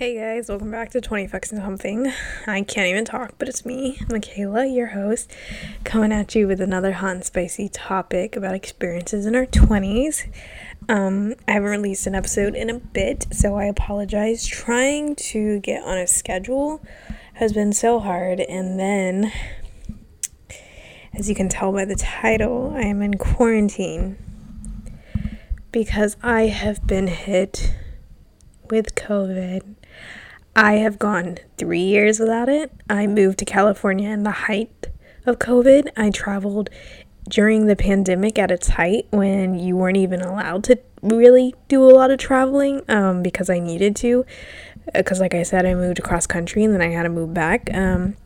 Hey guys, welcome back to 20 Fucks and Something. I can't even talk, but it's me, Michaela, your host, coming at you with another hot and spicy topic about experiences in our 20s. Um, I haven't released an episode in a bit, so I apologize. Trying to get on a schedule has been so hard, and then, as you can tell by the title, I am in quarantine because I have been hit with COVID. I have gone three years without it. I moved to California in the height of COVID. I traveled during the pandemic at its height when you weren't even allowed to really do a lot of traveling um, because I needed to. Because, like I said, I moved across country and then I had to move back. Um,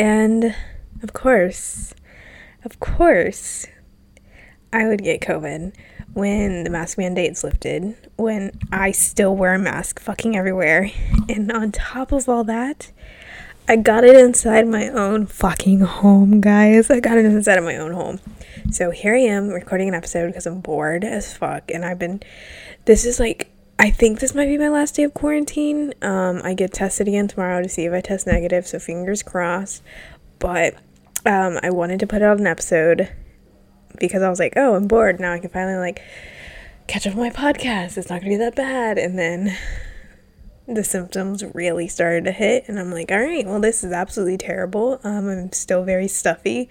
and of course, of course, I would get COVID when the mask mandates lifted, when I still wear a mask fucking everywhere. And on top of all that, I got it inside my own fucking home, guys. I got it inside of my own home. So here I am recording an episode because I'm bored as fuck. And I've been, this is like, I think this might be my last day of quarantine. Um, I get tested again tomorrow to see if I test negative, so fingers crossed. But um, I wanted to put out an episode because I was like, oh, I'm bored. Now I can finally like catch up on my podcast. It's not gonna be that bad. And then the symptoms really started to hit, and I'm like, all right, well, this is absolutely terrible. Um, I'm still very stuffy.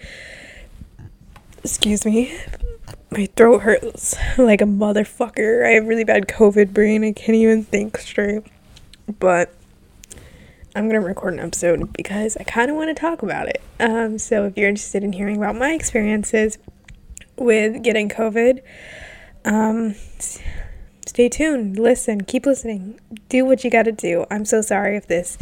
Excuse me. My throat hurts like a motherfucker. I have really bad COVID brain. I can't even think straight. But I'm gonna record an episode because I kind of want to talk about it. Um, so if you're interested in hearing about my experiences with getting COVID, um, stay tuned. Listen, keep listening. Do what you got to do. I'm so sorry if this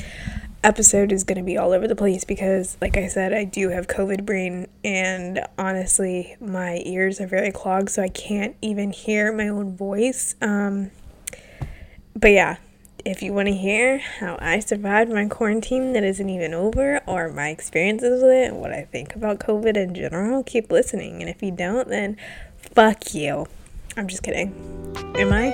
episode is going to be all over the place because, like I said, I do have COVID brain, and honestly, my ears are very clogged, so I can't even hear my own voice. Um, but yeah, if you want to hear how I survived my quarantine that isn't even over, or my experiences with it, and what I think about COVID in general, keep listening. And if you don't, then fuck you. I'm just kidding. Am I?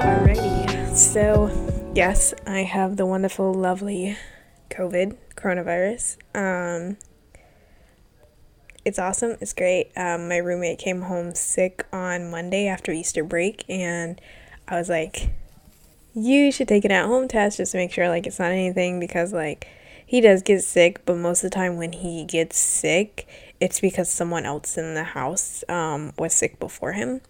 Alrighty. So, yes, I have the wonderful, lovely COVID, coronavirus. Um, it's awesome. It's great. Um, my roommate came home sick on Monday after Easter break, and I was like, "You should take an at-home test just to make sure like it's not anything because like he does get sick, but most of the time when he gets sick, it's because someone else in the house um, was sick before him.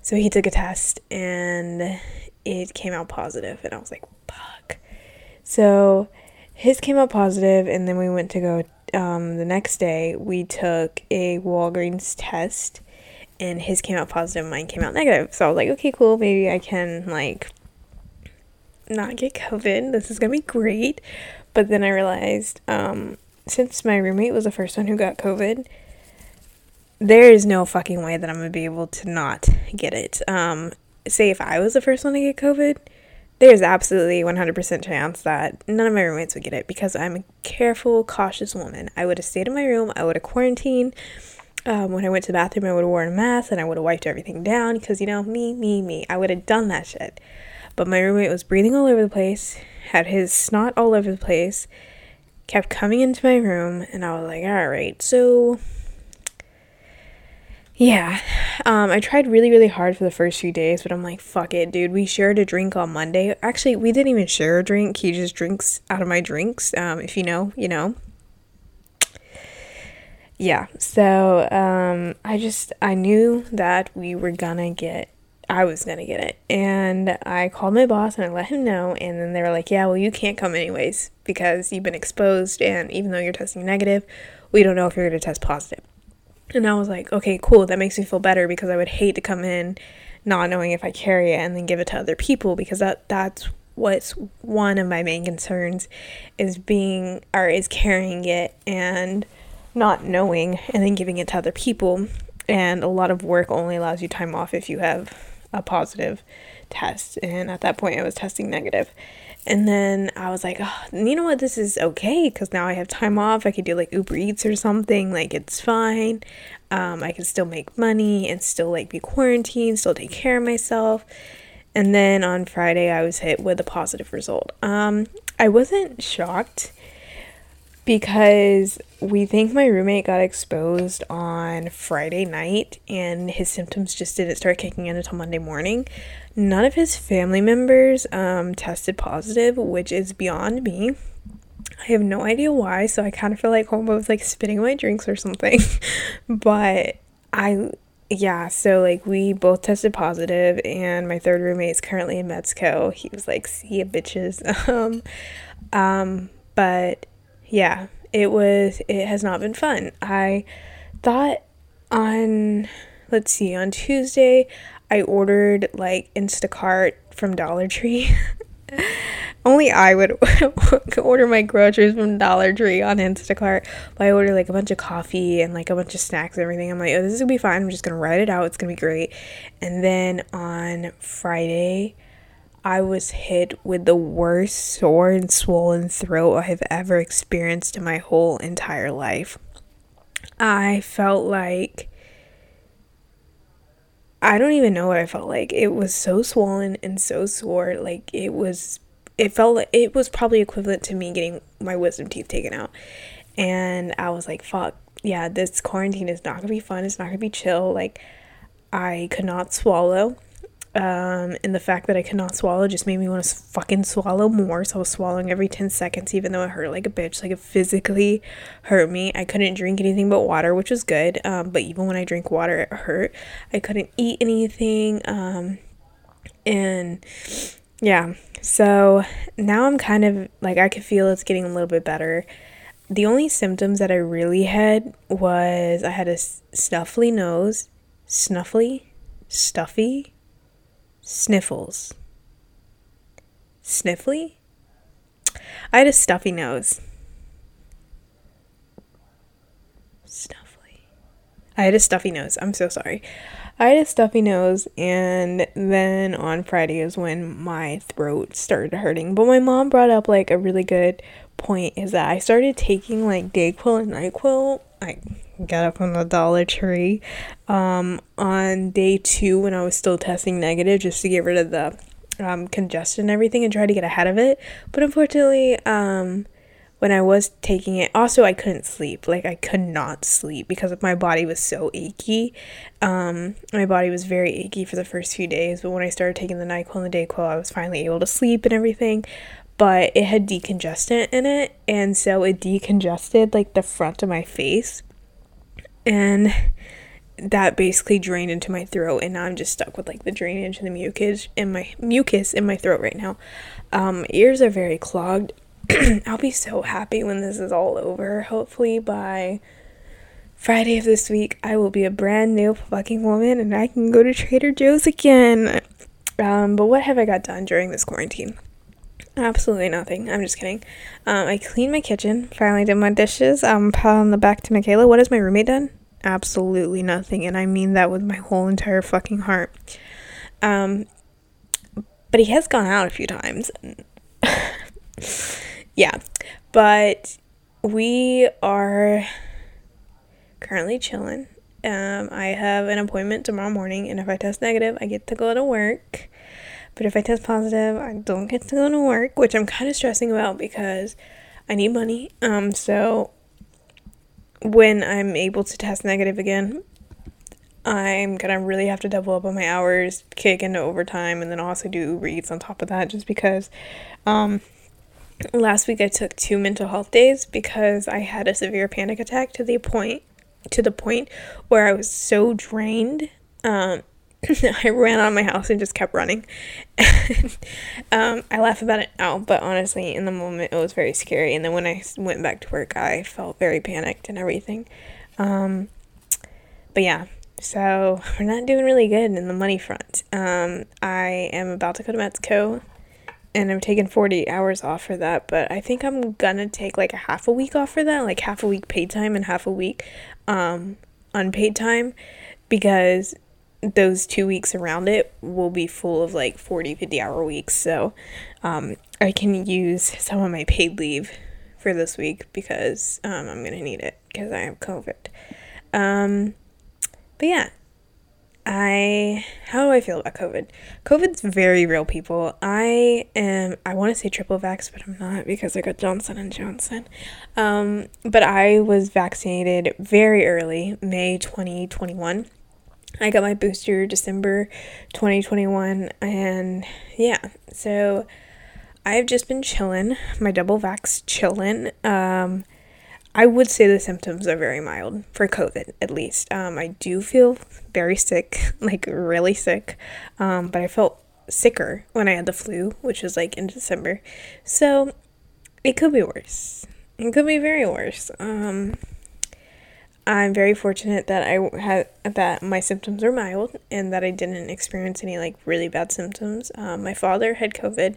So he took a test and it came out positive, and I was like, "Fuck." So his came out positive, and then we went to go um, the next day, we took a Walgreens test, and his came out positive, mine came out negative. So I was like, okay, cool, maybe I can like not get COVID. This is gonna be great. But then I realized, um, since my roommate was the first one who got COVID, there is no fucking way that I'm gonna be able to not get it. Um, say if I was the first one to get COVID, there's absolutely 100% chance that none of my roommates would get it because I'm a careful, cautious woman. I would have stayed in my room, I would have quarantined. Um, when I went to the bathroom, I would have worn a mask and I would have wiped everything down because, you know, me, me, me. I would have done that shit. But my roommate was breathing all over the place, had his snot all over the place, kept coming into my room, and I was like, all right, so yeah. Um, I tried really, really hard for the first few days, but I'm like, fuck it, dude. We shared a drink on Monday. Actually, we didn't even share a drink. He just drinks out of my drinks. Um, if you know, you know. Yeah. So, um, I just, I knew that we were gonna get, I was gonna get it. And I called my boss and I let him know. And then they were like, yeah, well, you can't come anyways because you've been exposed. And even though you're testing negative, we don't know if you're gonna test positive. And I was like, okay, cool. That makes me feel better because I would hate to come in not knowing if I carry it and then give it to other people because that that's what's one of my main concerns is being or is carrying it and not knowing and then giving it to other people. And a lot of work only allows you time off if you have a positive test. And at that point, I was testing negative. And then I was like, oh, you know what? This is okay because now I have time off. I could do like Uber Eats or something. Like, it's fine. Um, I can still make money and still like be quarantined, still take care of myself. And then on Friday, I was hit with a positive result. Um, I wasn't shocked because we think my roommate got exposed on Friday night and his symptoms just didn't start kicking in until Monday morning. None of his family members um, tested positive, which is beyond me. I have no idea why, so I kind of feel like Homo was like spitting my drinks or something. but I, yeah, so like we both tested positive, and my third roommate is currently in Mexico. He was like, "See ya, bitches." um, um, but yeah, it was. It has not been fun. I thought on, let's see, on Tuesday, I ordered like Instacart from Dollar Tree. Only I would order my groceries from Dollar Tree on Instacart. But I ordered like a bunch of coffee and like a bunch of snacks and everything. I'm like, oh, this is gonna be fine. I'm just gonna write it out. It's gonna be great. And then on Friday, I was hit with the worst sore and swollen throat I have ever experienced in my whole entire life. I felt like I don't even know what I felt like. It was so swollen and so sore. Like it was it felt like it was probably equivalent to me getting my wisdom teeth taken out. And I was like, fuck, yeah, this quarantine is not gonna be fun. It's not gonna be chill. Like I could not swallow um, and the fact that I cannot swallow just made me want to fucking swallow more. So I was swallowing every 10 seconds, even though it hurt like a bitch. Like it physically hurt me. I couldn't drink anything but water, which was good. Um, but even when I drank water, it hurt. I couldn't eat anything. Um, and yeah, so now I'm kind of like, I could feel it's getting a little bit better. The only symptoms that I really had was I had a snuffly nose, snuffly, stuffy Sniffles. Sniffly? I had a stuffy nose. Stuffly. I had a stuffy nose. I'm so sorry. I had a stuffy nose, and then on Friday is when my throat started hurting. But my mom brought up like a really good point is that I started taking like Dayquil and NyQuil. I got up from the Dollar Tree um, on day two when I was still testing negative just to get rid of the um, congestion and everything and try to get ahead of it. But unfortunately, um, when I was taking it, also I couldn't sleep. Like I could not sleep because my body was so achy. Um, my body was very achy for the first few days, but when I started taking the Nyquil and the Dayquil, I was finally able to sleep and everything. But it had decongestant in it, and so it decongested like the front of my face and that basically drained into my throat and now i'm just stuck with like the drainage and the mucus in my mucus in my throat right now. Um ears are very clogged. I'll be so happy when this is all over. Hopefully by friday of this week i will be a brand new fucking woman and i can go to trader joe's again. Um but what have i got done during this quarantine Absolutely nothing. I'm just kidding. Um, I cleaned my kitchen. Finally did my dishes. Um, pat on the back to Michaela. What has my roommate done? Absolutely nothing, and I mean that with my whole entire fucking heart. Um, but he has gone out a few times. yeah, but we are currently chilling. Um, I have an appointment tomorrow morning, and if I test negative, I get to go to work. But if I test positive, I don't get to go to work, which I'm kind of stressing about because I need money. Um, so when I'm able to test negative again, I'm gonna really have to double up on my hours, kick into overtime, and then also do Uber Eats on top of that just because um, last week I took two mental health days because I had a severe panic attack to the point to the point where I was so drained um, I ran out of my house and just kept running. um, I laugh about it now, but honestly, in the moment, it was very scary. And then when I went back to work, I felt very panicked and everything. Um, but yeah, so we're not doing really good in the money front. Um, I am about to go to Mexico and I'm taking 40 hours off for that, but I think I'm gonna take like a half a week off for that, like half a week paid time and half a week um, unpaid time because those two weeks around it will be full of like 40, 50 hour weeks. So um, I can use some of my paid leave for this week because um, I'm to need it because I have COVID. Um, but yeah, I how do I feel about COVID? COVID's very real, people. I am I want to say triple vax, but I'm not because I got Johnson and Johnson. Um, but I was vaccinated very early, May 2021. I got my booster December 2021, and yeah, so I've just been chilling, my double vax chilling. Um, I would say the symptoms are very mild for COVID, at least. Um, I do feel very sick, like really sick, um, but I felt sicker when I had the flu, which was like in December. So it could be worse. It could be very worse. Um, I'm very fortunate that I had that my symptoms were mild and that I didn't experience any like really bad symptoms. Um, my father had COVID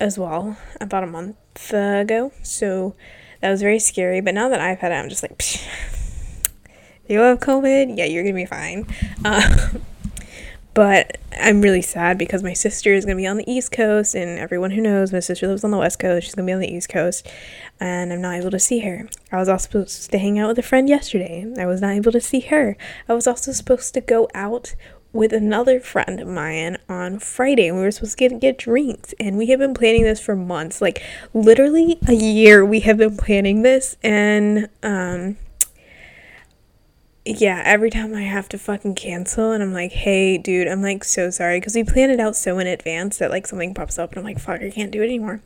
as well about a month ago, so that was very scary. But now that I've had it, I'm just like, Psh, you have COVID? Yeah, you're gonna be fine. Uh, but I'm really sad because my sister is gonna be on the East Coast, and everyone who knows, my sister lives on the West Coast. She's gonna be on the East Coast, and I'm not able to see her. I was also supposed to hang out with a friend yesterday. I was not able to see her. I was also supposed to go out with another friend of mine on Friday and we were supposed to get, get drinks and we have been planning this for months like literally a year we have been planning this and um yeah every time I have to fucking cancel and I'm like hey dude I'm like so sorry because we planned it out so in advance that like something pops up and I'm like fuck I can't do it anymore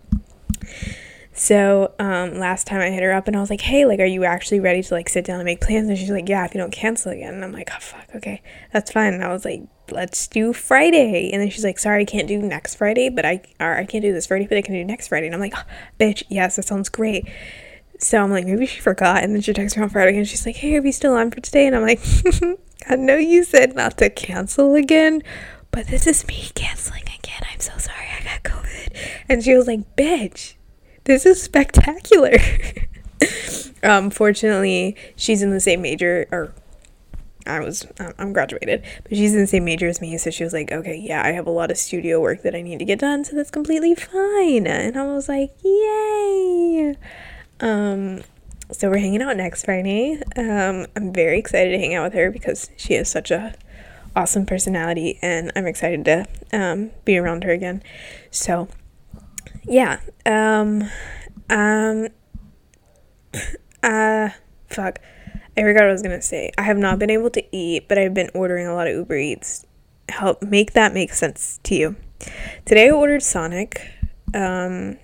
so um, last time I hit her up and I was like, hey, like, are you actually ready to like sit down and make plans? And she's like, yeah, if you don't cancel again. And I'm like, oh fuck, okay, that's fine. And I was like, let's do Friday. And then she's like, sorry, I can't do next Friday, but I or I can't do this Friday, but I can do next Friday. And I'm like, oh, bitch, yes, that sounds great. So I'm like, maybe she forgot. And then she texts me on Friday and she's like, hey, are we still on for today? And I'm like, I know you said not to cancel again, but this is me canceling again. I'm so sorry I got COVID. And she was like, bitch this is spectacular. um, fortunately, she's in the same major, or I was, I'm graduated, but she's in the same major as me. So she was like, okay, yeah, I have a lot of studio work that I need to get done. So that's completely fine. And I was like, yay. Um, so we're hanging out next Friday. Um, I'm very excited to hang out with her because she has such a awesome personality and I'm excited to um, be around her again. So yeah. Um, um, uh, fuck. I forgot what I was gonna say. I have not been able to eat, but I've been ordering a lot of Uber Eats. Help make that make sense to you. Today I ordered Sonic. Um,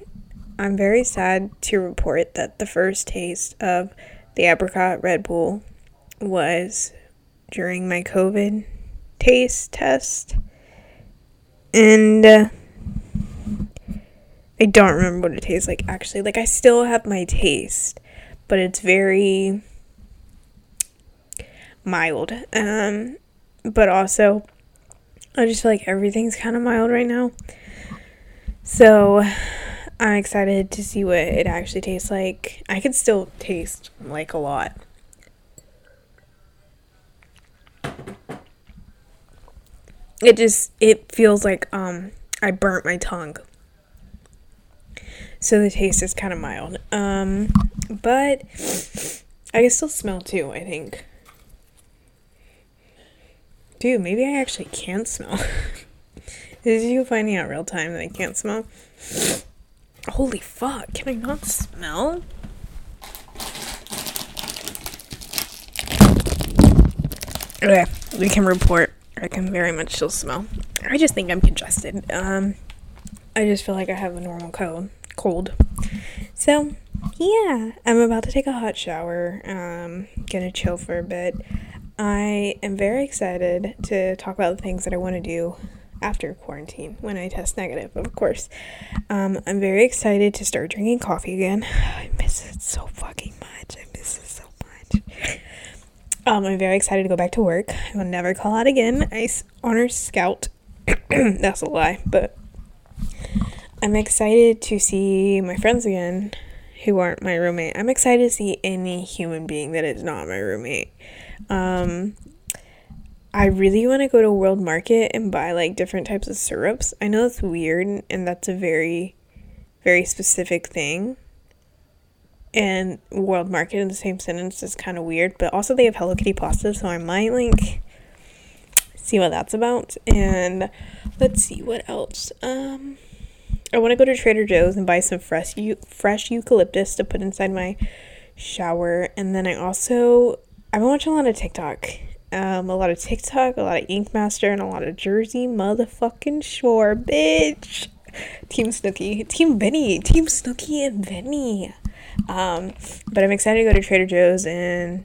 I'm very sad to report that the first taste of the apricot Red Bull was during my COVID taste test. And uh, I don't remember what it tastes like actually. Like I still have my taste, but it's very mild. Um but also I just feel like everything's kind of mild right now. So I'm excited to see what it actually tastes like. I can still taste like a lot. It just it feels like um I burnt my tongue so the taste is kind of mild. Um, but I can still smell too, I think. Dude, maybe I actually can't smell. Is you finding out real time that I can't smell? Holy fuck, can I not smell? Okay, we can report. I can very much still smell. I just think I'm congested. Um, I just feel like I have a normal cold cold. So, yeah, I'm about to take a hot shower. Um, gonna chill for a bit. I am very excited to talk about the things that I want to do after quarantine when I test negative, of course. Um, I'm very excited to start drinking coffee again. I miss it so fucking much. I miss it so much. Um, I'm very excited to go back to work. I will never call out again. I honor scout. That's a lie, but I'm excited to see my friends again who aren't my roommate. I'm excited to see any human being that is not my roommate. Um, I really want to go to World Market and buy like different types of syrups. I know that's weird and that's a very, very specific thing. And World Market in the same sentence is kind of weird, but also they have Hello Kitty pasta, so I might like see what that's about. And let's see what else. Um, I want to go to Trader Joe's and buy some fresh fresh eucalyptus to put inside my shower. And then I also I've been watching a lot of TikTok. Um, a lot of TikTok, a lot of Ink Master, and a lot of Jersey motherfucking Shore, bitch. Team Snooki, Team Benny, Team Snooki and Benny. Um, but I'm excited to go to Trader Joe's and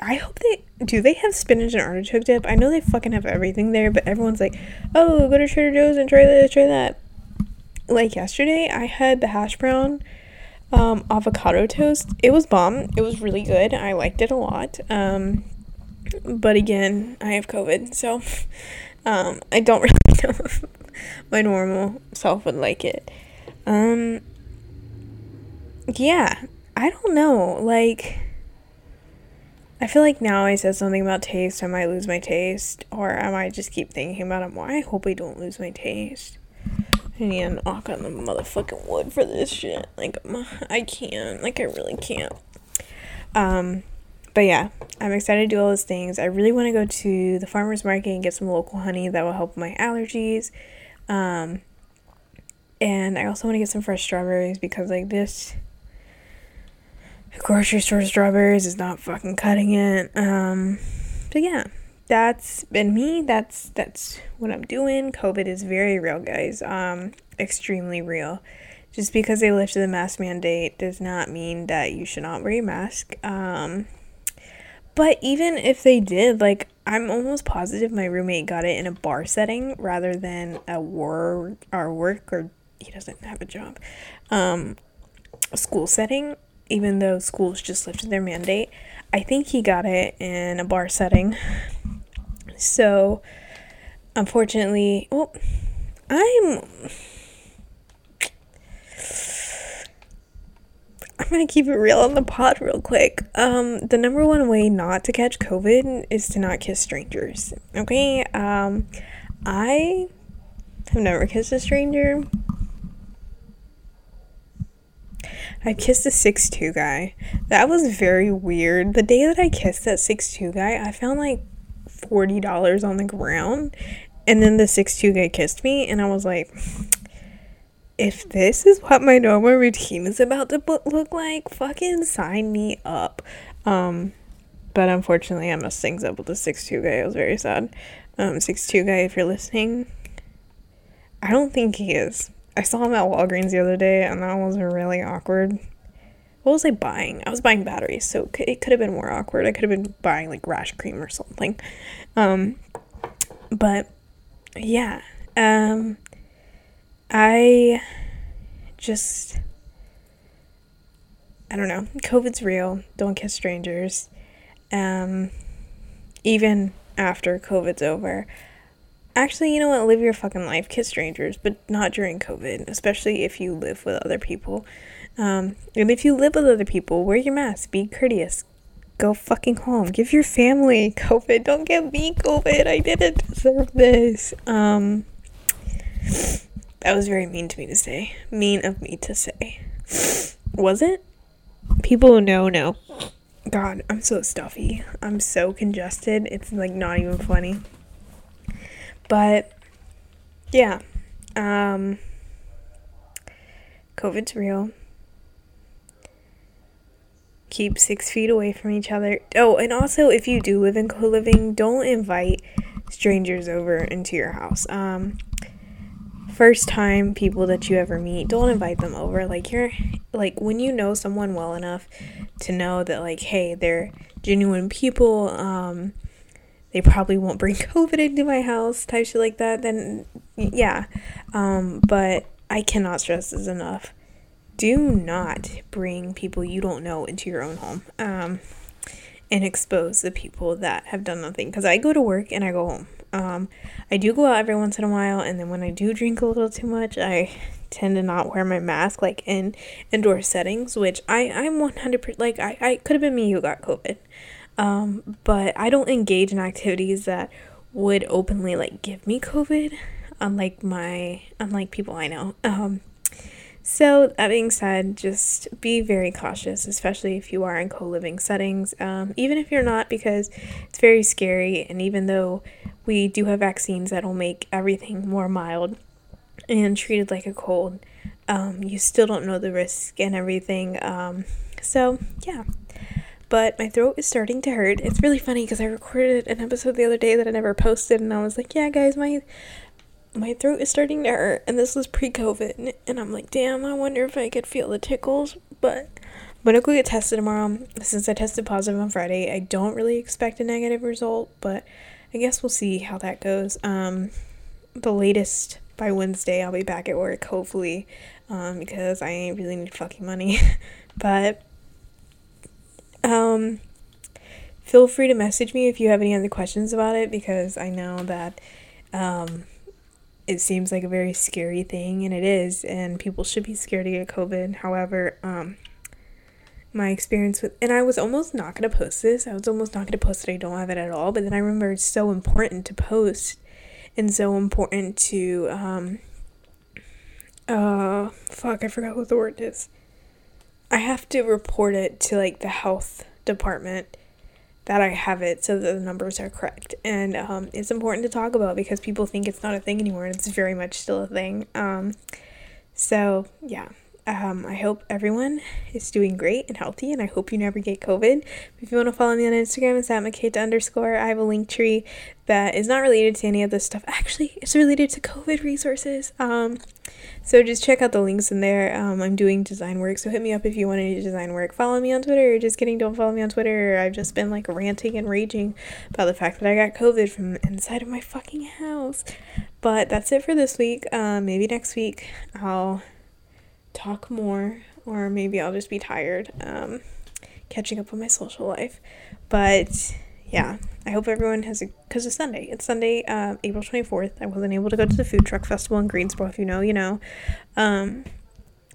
I hope they do. They have spinach and artichoke dip. I know they fucking have everything there, but everyone's like, "Oh, go to Trader Joe's and try this, try that." Like yesterday, I had the hash brown um, avocado toast. It was bomb. It was really good. I liked it a lot. Um, but again, I have COVID, so um, I don't really know if my normal self would like it. Um, yeah, I don't know. Like, I feel like now I said something about taste, I might lose my taste, or I might just keep thinking about it more. I hope I don't lose my taste. I need to knock on the motherfucking wood for this shit. Like, I can't. Like, I really can't. Um, but yeah, I'm excited to do all those things. I really want to go to the farmer's market and get some local honey that will help my allergies. Um, and I also want to get some fresh strawberries because, like, this grocery store strawberries is not fucking cutting it. Um, but yeah, that's been me. That's that's what I'm doing. COVID is very real, guys. Um, extremely real. Just because they lifted the mask mandate does not mean that you should not wear a mask. Um, but even if they did, like, I'm almost positive my roommate got it in a bar setting rather than a war or work or he doesn't have a job, um, a school setting. Even though schools just lifted their mandate, I think he got it in a bar setting. So, unfortunately, well, I'm I'm gonna keep it real on the pod real quick. Um, the number one way not to catch COVID is to not kiss strangers. Okay. Um, I have never kissed a stranger. I kissed a six two guy. That was very weird. The day that I kissed that six two guy, I found like forty dollars on the ground, and then the six two guy kissed me, and I was like if this is what my normal routine is about to look like, fucking sign me up. Um, but unfortunately, I'm messed things up with the six two guy. I was very sad. Um, six two guy, if you're listening, I don't think he is. I saw him at Walgreens the other day, and that was really awkward. What was I buying? I was buying batteries, so it could have been more awkward. I could have been buying like rash cream or something. Um, but yeah. Um, I just I don't know. COVID's real. Don't kiss strangers. Um even after COVID's over. Actually, you know what? Live your fucking life. Kiss strangers, but not during COVID, especially if you live with other people. Um, and if you live with other people, wear your mask. Be courteous. Go fucking home. Give your family COVID. Don't give me COVID. I didn't deserve this. Um, that was very mean to me to say. Mean of me to say. Was it? People who know know. God, I'm so stuffy. I'm so congested. It's like not even funny. But yeah. Um COVID's real. Keep six feet away from each other. Oh, and also if you do live in co living, don't invite strangers over into your house. Um first time people that you ever meet, don't invite them over. Like you're like when you know someone well enough to know that like hey, they're genuine people, um they probably won't bring COVID into my house, type shit like that, then yeah. Um, but I cannot stress this enough. Do not bring people you don't know into your own home. Um, and expose the people that have done nothing. Because I go to work and I go home. Um, I do go out every once in a while, and then when I do drink a little too much, I tend to not wear my mask like in indoor settings, which I I'm one hundred percent like I I could have been me who got COVID. Um, but I don't engage in activities that would openly like give me COVID, unlike my unlike people I know. Um, so, that being said, just be very cautious, especially if you are in co living settings, um, even if you're not, because it's very scary. And even though we do have vaccines that'll make everything more mild and treated like a cold, um, you still don't know the risk and everything. Um, so, yeah. But my throat is starting to hurt. It's really funny because I recorded an episode the other day that I never posted, and I was like, yeah, guys, my my throat is starting to hurt and this was pre-covid and i'm like damn i wonder if i could feel the tickles but i'm gonna go get tested tomorrow. Since i tested positive on friday i don't really expect a negative result but i guess we'll see how that goes. Um the latest by wednesday i'll be back at work hopefully um because i ain't really need fucking money. But um feel free to message me if you have any other questions about it because i know that um it seems like a very scary thing, and it is, and people should be scared to get COVID. However, um, my experience with, and I was almost not gonna post this. I was almost not gonna post that I don't have it at all, but then I remember it's so important to post, and so important to, um, uh, fuck, I forgot what the word is. I have to report it to like the health department that I have it so that the numbers are correct. And um, it's important to talk about because people think it's not a thing anymore and it's very much still a thing. Um, so, yeah. Um, I hope everyone is doing great and healthy, and I hope you never get COVID. If you want to follow me on Instagram, it's at Makata underscore. I have a Linktree that is not related to any of this stuff. Actually, it's related to COVID resources. Um, so just check out the links in there. Um, I'm doing design work, so hit me up if you want any design work. Follow me on Twitter. Just kidding, don't follow me on Twitter. I've just been like ranting and raging about the fact that I got COVID from inside of my fucking house. But that's it for this week. Um, maybe next week I'll talk more, or maybe I'll just be tired, um, catching up on my social life. But yeah, I hope everyone has a because it's Sunday. It's Sunday, uh, April twenty fourth. I wasn't able to go to the food truck festival in Greensboro. If you know, you know. Um,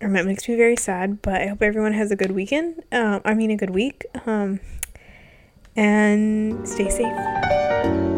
and that makes me very sad. But I hope everyone has a good weekend. Um, I mean, a good week. Um, and stay safe.